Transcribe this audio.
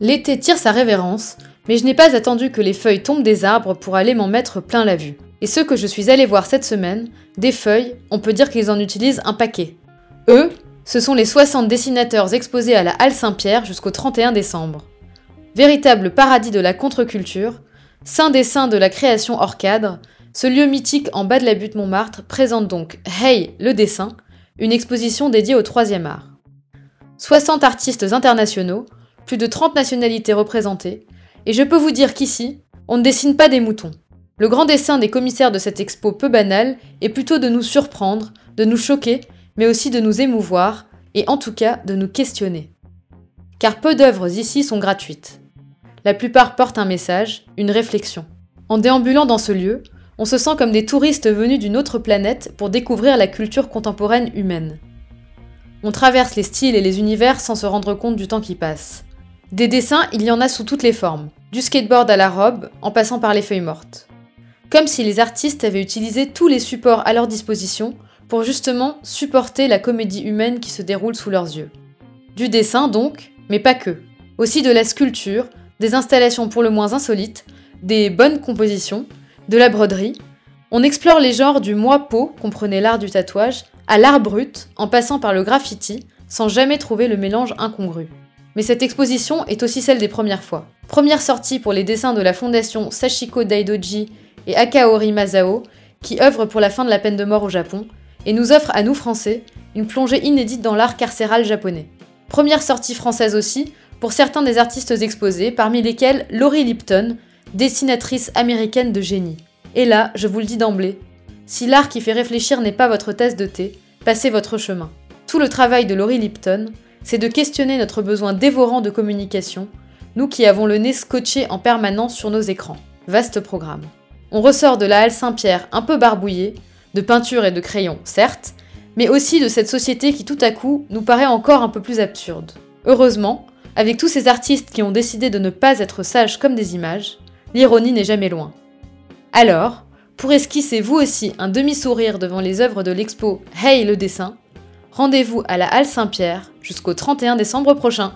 L'été tire sa révérence, mais je n'ai pas attendu que les feuilles tombent des arbres pour aller m'en mettre plein la vue. Et ceux que je suis allé voir cette semaine, des feuilles, on peut dire qu'ils en utilisent un paquet. Eux, ce sont les 60 dessinateurs exposés à la Halle Saint-Pierre jusqu'au 31 décembre. Véritable paradis de la contre-culture, saint des saints de la création hors cadre, ce lieu mythique en bas de la butte Montmartre présente donc Hey, le dessin, une exposition dédiée au troisième art. 60 artistes internationaux, plus de 30 nationalités représentées, et je peux vous dire qu'ici, on ne dessine pas des moutons. Le grand dessin des commissaires de cette expo peu banale est plutôt de nous surprendre, de nous choquer, mais aussi de nous émouvoir, et en tout cas de nous questionner. Car peu d'œuvres ici sont gratuites. La plupart portent un message, une réflexion. En déambulant dans ce lieu, on se sent comme des touristes venus d'une autre planète pour découvrir la culture contemporaine humaine. On traverse les styles et les univers sans se rendre compte du temps qui passe. Des dessins, il y en a sous toutes les formes, du skateboard à la robe, en passant par les feuilles mortes. Comme si les artistes avaient utilisé tous les supports à leur disposition pour justement supporter la comédie humaine qui se déroule sous leurs yeux. Du dessin donc, mais pas que. Aussi de la sculpture, des installations pour le moins insolites, des bonnes compositions, de la broderie. On explore les genres du moi peau, comprenez l'art du tatouage, à l'art brut, en passant par le graffiti, sans jamais trouver le mélange incongru. Mais cette exposition est aussi celle des premières fois. Première sortie pour les dessins de la fondation Sachiko Daidoji et Akaori Masao, qui œuvrent pour la fin de la peine de mort au Japon, et nous offre à nous Français une plongée inédite dans l'art carcéral japonais. Première sortie française aussi pour certains des artistes exposés, parmi lesquels Laurie Lipton, dessinatrice américaine de génie. Et là, je vous le dis d'emblée, si l'art qui fait réfléchir n'est pas votre tasse de thé, passez votre chemin. Tout le travail de Laurie Lipton, c'est de questionner notre besoin dévorant de communication, nous qui avons le nez scotché en permanence sur nos écrans. Vaste programme. On ressort de la halle Saint-Pierre un peu barbouillé, de peinture et de crayon, certes, mais aussi de cette société qui tout à coup nous paraît encore un peu plus absurde. Heureusement, avec tous ces artistes qui ont décidé de ne pas être sages comme des images, l'ironie n'est jamais loin. Alors, pour esquisser vous aussi un demi-sourire devant les œuvres de l'expo Hey le dessin, rendez-vous à la Halle Saint-Pierre jusqu'au 31 décembre prochain.